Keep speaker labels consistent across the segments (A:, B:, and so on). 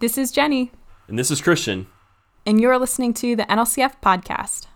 A: This is Jenny.
B: And this is Christian.
A: And you're listening to the NLCF podcast.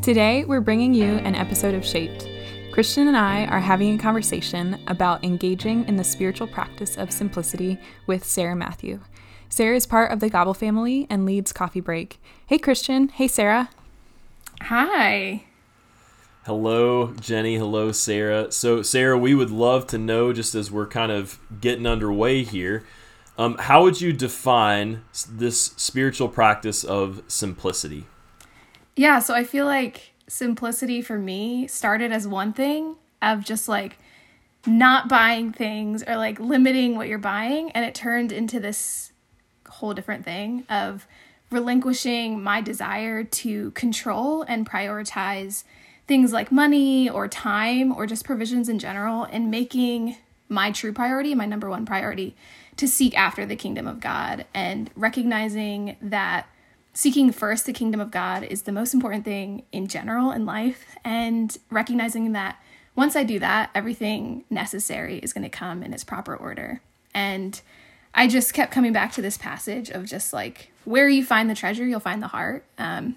A: Today, we're bringing you an episode of Shaped. Christian and I are having a conversation about engaging in the spiritual practice of simplicity with Sarah Matthew. Sarah is part of the Gobble family and leads Coffee Break. Hey, Christian. Hey, Sarah.
C: Hi.
B: Hello, Jenny. Hello, Sarah. So, Sarah, we would love to know, just as we're kind of getting underway here, um, how would you define this spiritual practice of simplicity?
C: Yeah, so I feel like simplicity for me started as one thing of just like not buying things or like limiting what you're buying, and it turned into this whole different thing of relinquishing my desire to control and prioritize things like money or time or just provisions in general and making my true priority, my number one priority, to seek after the kingdom of God and recognizing that seeking first the kingdom of God is the most important thing in general in life, and recognizing that once I do that, everything necessary is going to come in its proper order. And I just kept coming back to this passage of just like where you find the treasure, you'll find the heart. Um,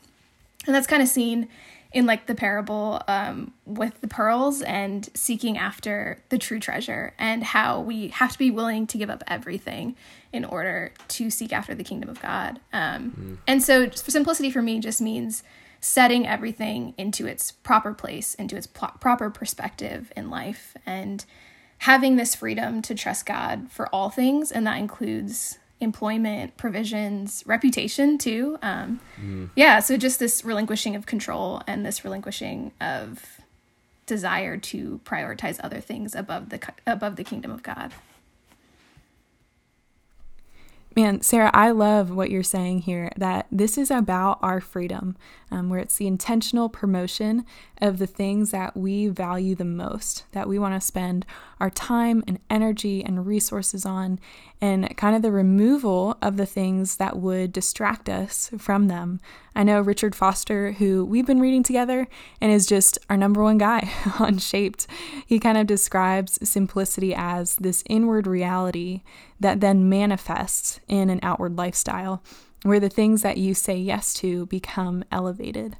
C: and that's kind of seen in like the parable um, with the pearls and seeking after the true treasure and how we have to be willing to give up everything in order to seek after the kingdom of God. Um, mm. And so, for simplicity for me, just means setting everything into its proper place, into its pl- proper perspective in life, and having this freedom to trust God for all things. And that includes employment, provisions, reputation too. Um, mm. Yeah, so just this relinquishing of control and this relinquishing of desire to prioritize other things above the above the kingdom of God.
A: Man, Sarah, I love what you're saying here that this is about our freedom, um, where it's the intentional promotion of the things that we value the most, that we want to spend our time and energy and resources on, and kind of the removal of the things that would distract us from them. I know Richard Foster, who we've been reading together and is just our number one guy on Shaped, he kind of describes simplicity as this inward reality that then manifests in an outward lifestyle, where the things that you say yes to become elevated.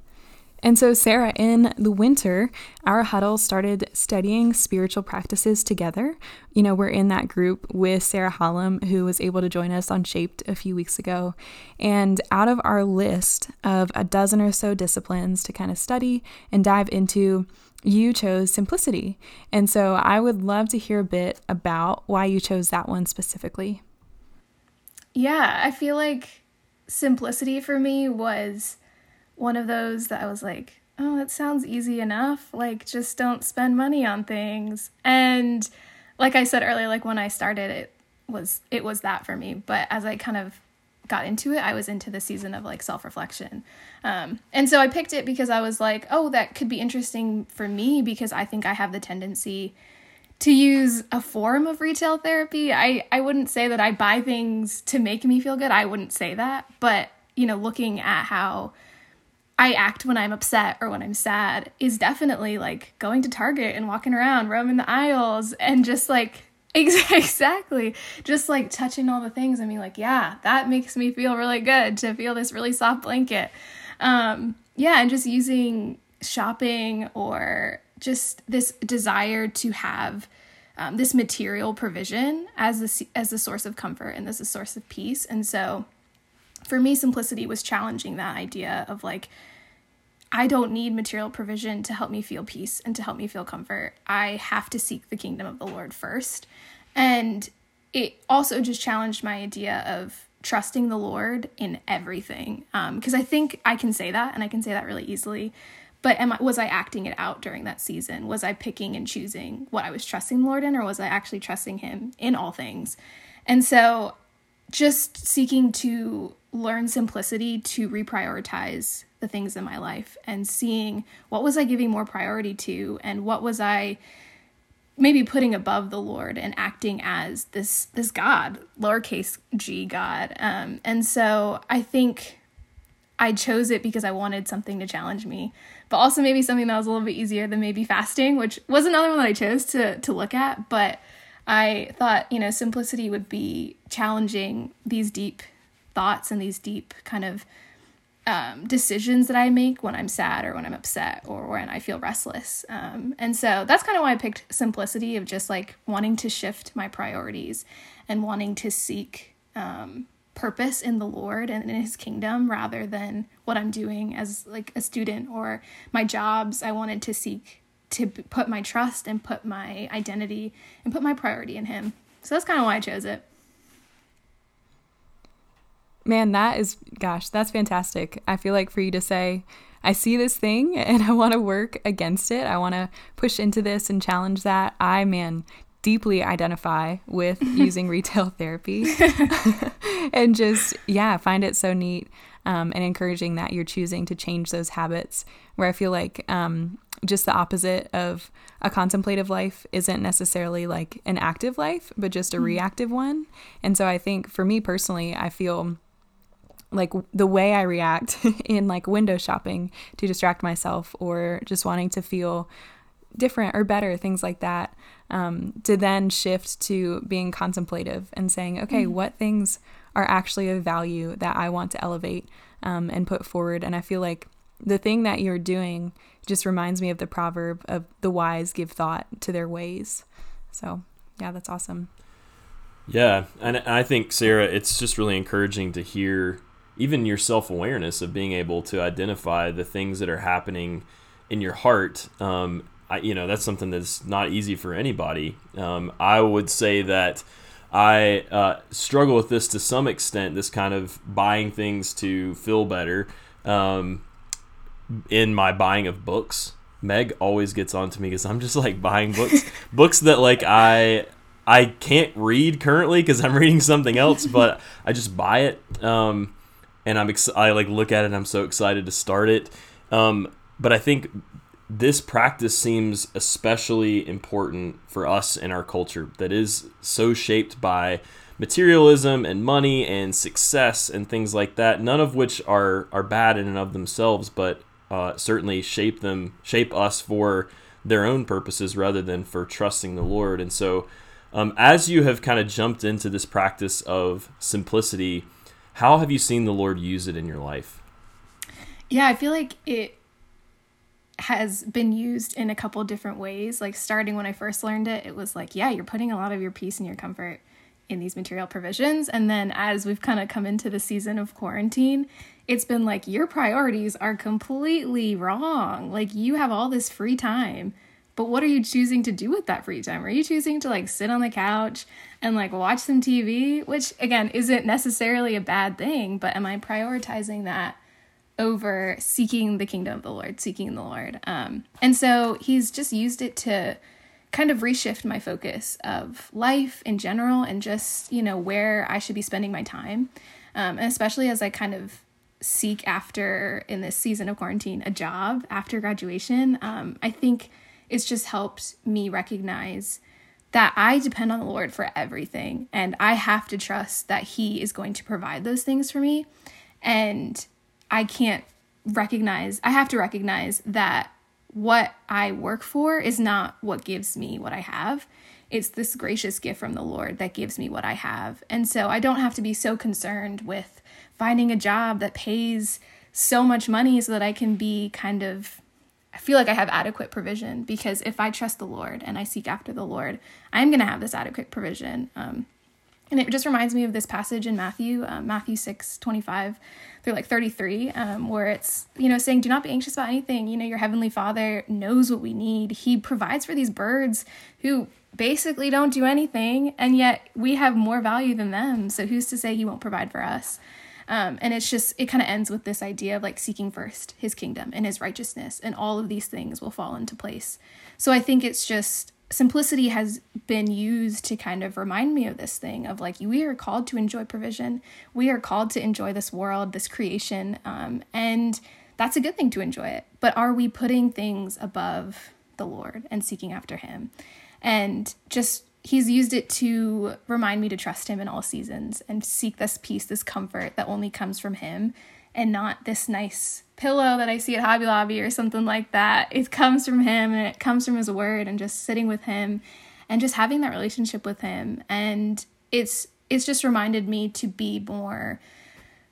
A: And so, Sarah, in the winter, our huddle started studying spiritual practices together. You know, we're in that group with Sarah Hallam, who was able to join us on Shaped a few weeks ago. And out of our list of a dozen or so disciplines to kind of study and dive into, you chose simplicity. And so, I would love to hear a bit about why you chose that one specifically.
C: Yeah, I feel like simplicity for me was one of those that I was like, oh, that sounds easy enough. Like, just don't spend money on things. And like I said earlier, like when I started, it was it was that for me. But as I kind of got into it, I was into the season of like self reflection. Um, and so I picked it because I was like, oh, that could be interesting for me because I think I have the tendency to use a form of retail therapy. I, I wouldn't say that I buy things to make me feel good. I wouldn't say that. But, you know, looking at how I act when I'm upset or when I'm sad is definitely like going to Target and walking around, roaming the aisles, and just like exactly just like touching all the things and being like, yeah, that makes me feel really good to feel this really soft blanket. Um, yeah, and just using shopping or just this desire to have um, this material provision as the as the source of comfort and as a source of peace. And so, for me, simplicity was challenging that idea of like I don't need material provision to help me feel peace and to help me feel comfort. I have to seek the kingdom of the Lord first. And it also just challenged my idea of trusting the Lord in everything. Because um, I think I can say that and I can say that really easily. But am I, was I acting it out during that season? Was I picking and choosing what I was trusting the Lord in, or was I actually trusting Him in all things? And so just seeking to learn simplicity to reprioritize the things in my life and seeing what was I giving more priority to and what was I maybe putting above the Lord and acting as this this God, lowercase g God. Um, and so I think I chose it because I wanted something to challenge me, but also maybe something that was a little bit easier than maybe fasting, which was another one that I chose to to look at. But I thought, you know, simplicity would be challenging these deep thoughts and these deep kind of um, decisions that I make when I'm sad or when I'm upset or when I feel restless. Um, and so that's kind of why I picked simplicity of just like wanting to shift my priorities and wanting to seek um, purpose in the Lord and in His kingdom rather than what I'm doing as like a student or my jobs. I wanted to seek to put my trust and put my identity and put my priority in Him. So that's kind of why I chose it.
A: Man, that is, gosh, that's fantastic. I feel like for you to say, I see this thing and I want to work against it. I want to push into this and challenge that. I, man, deeply identify with using retail therapy and just, yeah, find it so neat um, and encouraging that you're choosing to change those habits where I feel like um, just the opposite of a contemplative life isn't necessarily like an active life, but just a mm-hmm. reactive one. And so I think for me personally, I feel like the way I react in like window shopping to distract myself or just wanting to feel different or better, things like that, um, to then shift to being contemplative and saying, okay, mm-hmm. what things are actually of value that I want to elevate um, and put forward? And I feel like the thing that you're doing just reminds me of the proverb of the wise give thought to their ways. So, yeah, that's awesome.
B: Yeah, and I think Sarah, it's just really encouraging to hear even your self awareness of being able to identify the things that are happening in your heart. Um, I, you know, that's something that's not easy for anybody. Um, I would say that I uh, struggle with this to some extent. This kind of buying things to feel better. Um, in my buying of books, Meg always gets on to me because I'm just like buying books, books that like I I can't read currently because I'm reading something else, but I just buy it. Um, and I'm ex- I like look at it and I'm so excited to start it. Um, but I think this practice seems especially important for us in our culture that is so shaped by materialism and money and success and things like that. None of which are are bad in and of themselves, but uh, certainly shape them shape us for their own purposes rather than for trusting the Lord. And so, um, as you have kind of jumped into this practice of simplicity how have you seen the Lord use it in your life?
C: Yeah, I feel like it has been used in a couple different ways. Like starting when I first learned it, it was like, yeah, you're putting a lot of your peace and your comfort in these material provisions. And then as we've kind of come into the season of quarantine, it's been like your priorities are completely wrong. Like you have all this free time but what are you choosing to do with that free time? Are you choosing to like sit on the couch and like watch some TV, which again isn't necessarily a bad thing, but am I prioritizing that over seeking the kingdom of the Lord, seeking the Lord? Um, and so he's just used it to kind of reshift my focus of life in general and just, you know, where I should be spending my time. Um, and especially as I kind of seek after in this season of quarantine a job after graduation, um, I think it's just helped me recognize that I depend on the Lord for everything and I have to trust that He is going to provide those things for me. And I can't recognize, I have to recognize that what I work for is not what gives me what I have. It's this gracious gift from the Lord that gives me what I have. And so I don't have to be so concerned with finding a job that pays so much money so that I can be kind of feel like I have adequate provision because if I trust the Lord and I seek after the Lord, I'm going to have this adequate provision. Um, and it just reminds me of this passage in Matthew, um, Matthew 6, 25 through like 33, um, where it's, you know, saying, do not be anxious about anything. You know, your heavenly father knows what we need. He provides for these birds who basically don't do anything. And yet we have more value than them. So who's to say he won't provide for us? Um, and it's just, it kind of ends with this idea of like seeking first his kingdom and his righteousness, and all of these things will fall into place. So I think it's just, simplicity has been used to kind of remind me of this thing of like, we are called to enjoy provision, we are called to enjoy this world, this creation. Um, and that's a good thing to enjoy it. But are we putting things above the Lord and seeking after him? And just he's used it to remind me to trust him in all seasons and seek this peace, this comfort that only comes from him and not this nice pillow that I see at Hobby Lobby or something like that. It comes from him and it comes from his word and just sitting with him and just having that relationship with him. And it's it's just reminded me to be more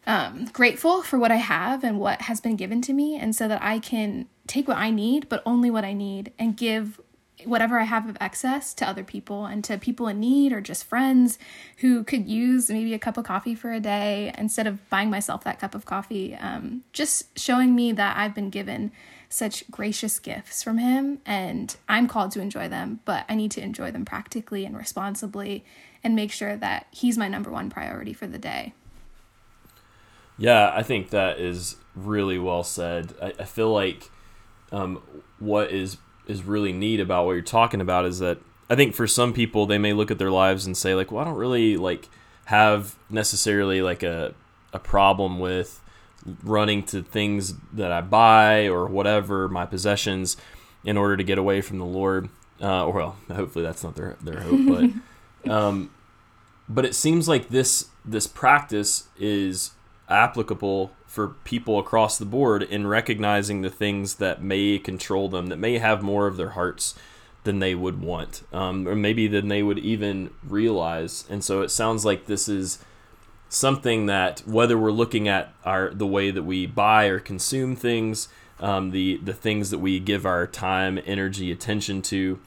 C: um, grateful for what I have and what has been given to me, and so that I can take what I need, but only what I need, and give whatever I have of excess to other people and to people in need or just friends who could use maybe a cup of coffee for a day instead of buying myself that cup of coffee. Um, just showing me that I've been given such gracious gifts from Him and I'm called to enjoy them, but I need to enjoy them practically and responsibly and make sure that He's my number one priority for the day.
B: Yeah, I think that is really well said. I, I feel like um, what is is really neat about what you're talking about is that I think for some people they may look at their lives and say like, well, I don't really like have necessarily like a a problem with running to things that I buy or whatever my possessions in order to get away from the Lord. Uh, well, hopefully that's not their their hope, but um, but it seems like this this practice is applicable for people across the board in recognizing the things that may control them, that may have more of their hearts than they would want, um, or maybe than they would even realize. And so it sounds like this is something that whether we're looking at our the way that we buy or consume things, um, the the things that we give our time, energy, attention to,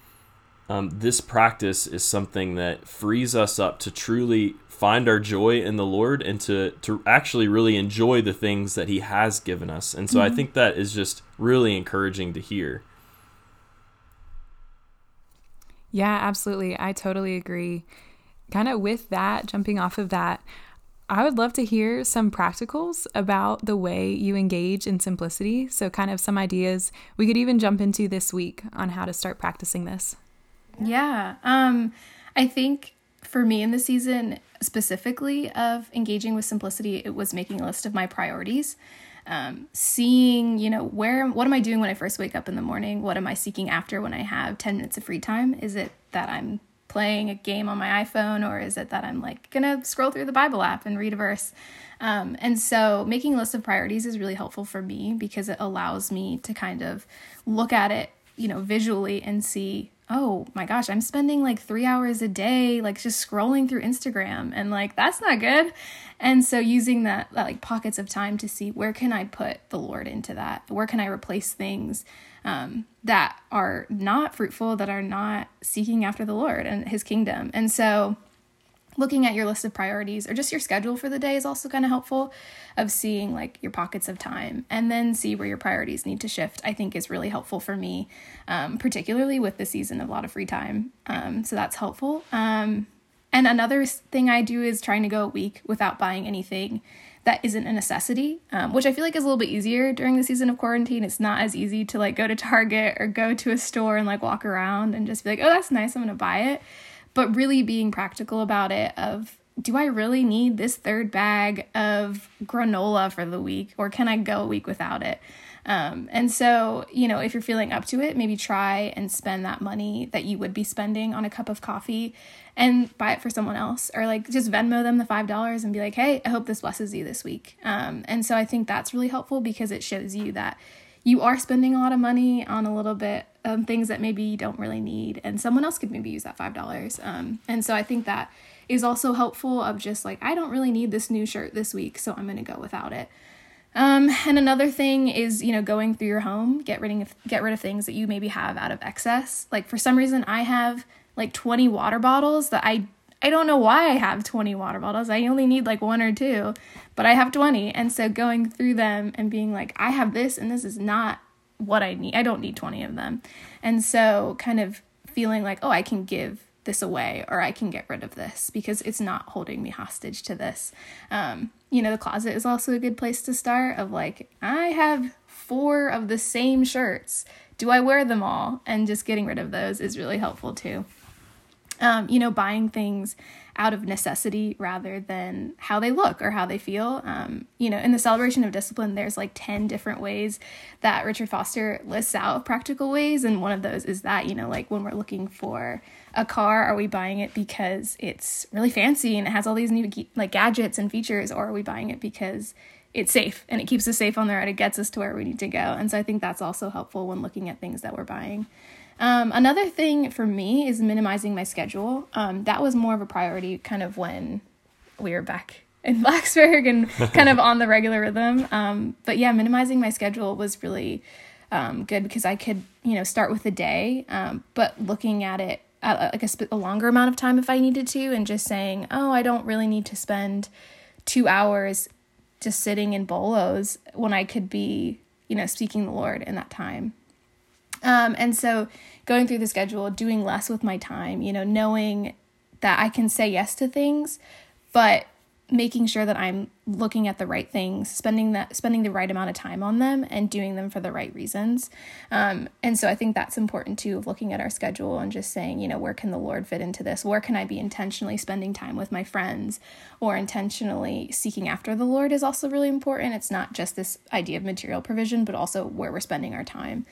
B: um, this practice is something that frees us up to truly find our joy in the Lord and to to actually really enjoy the things that He has given us. And so mm-hmm. I think that is just really encouraging to hear.
A: Yeah, absolutely. I totally agree. Kind of with that, jumping off of that, I would love to hear some practicals about the way you engage in simplicity. So, kind of some ideas we could even jump into this week on how to start practicing this.
C: Yeah. Um, I think for me in the season, specifically of engaging with simplicity, it was making a list of my priorities. Um, seeing, you know, where, what am I doing when I first wake up in the morning? What am I seeking after when I have 10 minutes of free time? Is it that I'm playing a game on my iPhone or is it that I'm like gonna scroll through the Bible app and read a verse? Um, and so making a list of priorities is really helpful for me because it allows me to kind of look at it, you know, visually and see oh my gosh, I'm spending like three hours a day, like just scrolling through Instagram, and like that's not good. And so using that, that like pockets of time to see where can I put the Lord into that? Where can I replace things um, that are not fruitful, that are not seeking after the Lord and His kingdom? And so looking at your list of priorities or just your schedule for the day is also kind of helpful of seeing like your pockets of time and then see where your priorities need to shift i think is really helpful for me um, particularly with the season of a lot of free time um, so that's helpful. Um, and another thing i do is trying to go a week without buying anything that isn't a necessity um, which i feel like is a little bit easier during the season of quarantine. It's not as easy to like go to target or go to a store and like walk around and just be like oh that's nice i'm gonna buy it but really being practical about it of do I really need this third bag of granola for the week or can I go a week without it? Um, and so, you know, if you're feeling up to it, maybe try and spend that money that you would be spending on a cup of coffee and buy it for someone else or like just Venmo them the $5 and be like, hey, I hope this blesses you this week. Um, and so I think that's really helpful because it shows you that you are spending a lot of money on a little bit of things that maybe you don't really need and someone else could maybe use that five dollars um, and so i think that is also helpful of just like i don't really need this new shirt this week so i'm to go without it um, and another thing is you know going through your home get rid of get rid of things that you maybe have out of excess like for some reason i have like 20 water bottles that i I don't know why I have 20 water bottles. I only need like one or two, but I have 20. And so going through them and being like, I have this and this is not what I need. I don't need 20 of them. And so kind of feeling like, oh, I can give this away or I can get rid of this because it's not holding me hostage to this. Um, you know, the closet is also a good place to start of like, I have four of the same shirts. Do I wear them all? And just getting rid of those is really helpful too um, you know, buying things out of necessity rather than how they look or how they feel. Um, you know, in the celebration of discipline, there's like 10 different ways that Richard Foster lists out practical ways. And one of those is that, you know, like when we're looking for a car, are we buying it because it's really fancy and it has all these new like gadgets and features, or are we buying it because it's safe and it keeps us safe on the road. It gets us to where we need to go. And so I think that's also helpful when looking at things that we're buying. Um, another thing for me is minimizing my schedule. Um, that was more of a priority kind of when we were back in Blacksburg and kind of on the regular rhythm. Um, but yeah, minimizing my schedule was really um, good because I could, you know, start with the day, um, but looking at it at like a, sp- a longer amount of time if I needed to, and just saying, oh, I don't really need to spend two hours just sitting in Bollo's when I could be, you know, seeking the Lord in that time. Um, and so going through the schedule, doing less with my time, you know, knowing that I can say yes to things, but making sure that I'm looking at the right things, spending that spending the right amount of time on them, and doing them for the right reasons. Um, and so I think that's important too of looking at our schedule and just saying, you know, where can the Lord fit into this? Where can I be intentionally spending time with my friends, or intentionally seeking after the Lord is also really important. It's not just this idea of material provision, but also where we're spending our time.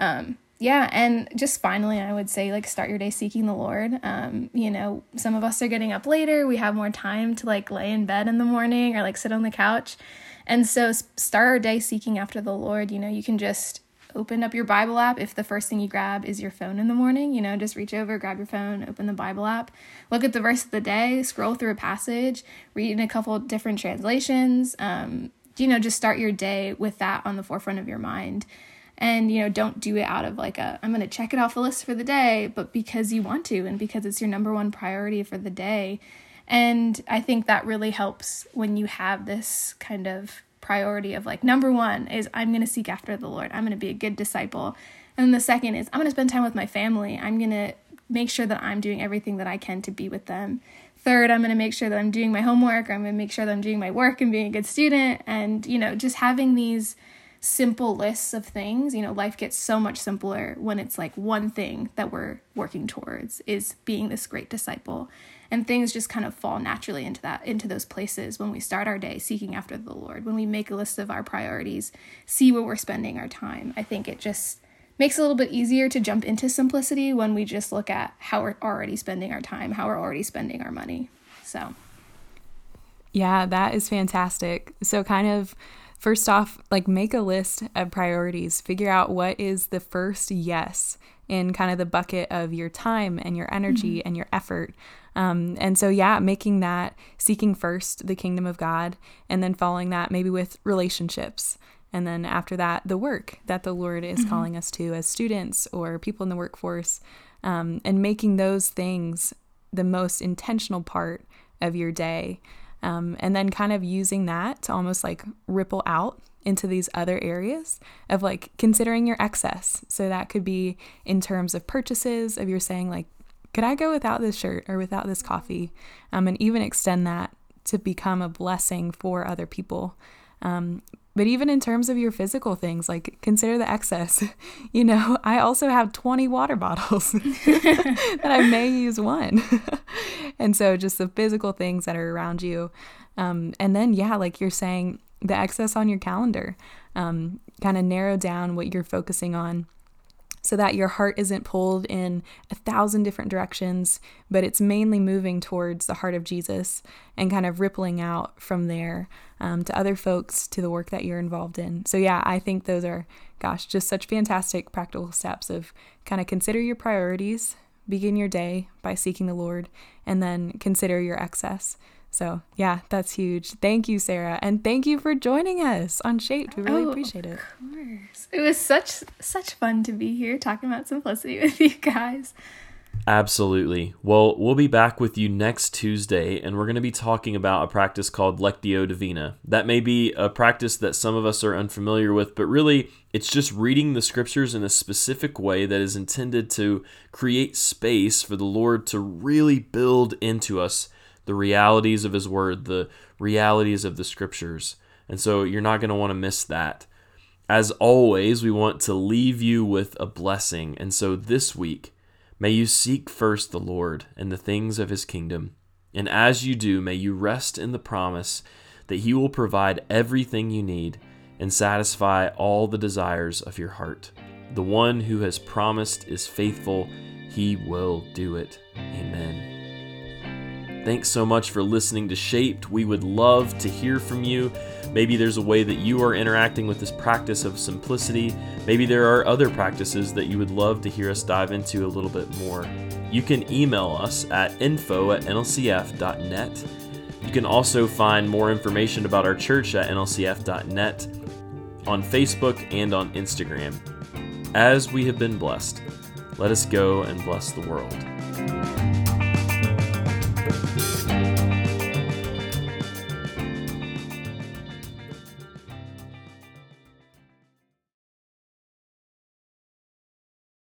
C: Um, yeah and just finally i would say like start your day seeking the lord. Um, you know some of us are getting up later. We have more time to like lay in bed in the morning or like sit on the couch. And so start our day seeking after the lord. You know you can just open up your bible app. If the first thing you grab is your phone in the morning you know just reach over grab your phone open the bible app. Look at the verse of the day. Scroll through a passage. Read in a couple different translations. Um, you know just start your day with that on the forefront of your mind and you know don't do it out of like a i'm going to check it off the list for the day but because you want to and because it's your number one priority for the day. And i think that really helps when you have this kind of priority of like number one is i'm going to seek after the lord. I'm going to be a good disciple. And then the second is i'm going to spend time with my family. I'm going to make sure that i'm doing everything that i can to be with them. Third i'm going to make sure that i'm doing my homework i'm going to make sure that i'm doing my work and being a good student. And you know just having these simple lists of things, you know, life gets so much simpler when it's like one thing that we're working towards is being this great disciple. And things just kind of fall naturally into that into those places when we start our day seeking after the Lord. When we make a list of our priorities, see where we're spending our time. I think it just makes it a little bit easier to jump into simplicity when we just look at how we're already spending our time, how we're already spending our money. So
A: yeah, that is fantastic. So, kind of First off, like make a list of priorities. Figure out what is the first yes in kind of the bucket of your time and your energy mm-hmm. and your effort. Um, and so, yeah, making that seeking first the kingdom of God and then following that maybe with relationships. And then after that, the work that the Lord is mm-hmm. calling us to as students or people in the workforce, um, and making those things the most intentional part of your day. Um, and then kind of using that to almost like ripple out into these other areas of like considering your excess. So that could be in terms of purchases, of you're saying, like, could I go without this shirt or without this coffee? Um, and even extend that to become a blessing for other people. Um, but even in terms of your physical things, like consider the excess. You know, I also have 20 water bottles that I may use one. and so just the physical things that are around you. Um, and then, yeah, like you're saying, the excess on your calendar, um, kind of narrow down what you're focusing on so that your heart isn't pulled in a thousand different directions, but it's mainly moving towards the heart of Jesus and kind of rippling out from there um, to other folks, to the work that you're involved in. So, yeah, I think those are, gosh, just such fantastic practical steps of kind of consider your priorities, begin your day by seeking the Lord, and then consider your excess. So, yeah, that's huge. Thank you, Sarah. And thank you for joining us on Shaped. We really oh, appreciate it. Of
C: course. It was such such fun to be here talking about simplicity with you guys.
B: Absolutely. Well, we'll be back with you next Tuesday, and we're going to be talking about a practice called Lectio Divina. That may be a practice that some of us are unfamiliar with, but really, it's just reading the scriptures in a specific way that is intended to create space for the Lord to really build into us the realities of His Word, the realities of the Scriptures. And so you're not going to want to miss that. As always, we want to leave you with a blessing. And so this week, may you seek first the Lord and the things of His kingdom. And as you do, may you rest in the promise that He will provide everything you need and satisfy all the desires of your heart. The one who has promised is faithful, He will do it. Amen. Thanks so much for listening to Shaped. We would love to hear from you. Maybe there's a way that you are interacting with this practice of simplicity. Maybe there are other practices that you would love to hear us dive into a little bit more. You can email us at info at nlcf.net. You can also find more information about our church at nlcf.net, on Facebook, and on Instagram. As we have been blessed, let us go and bless the world.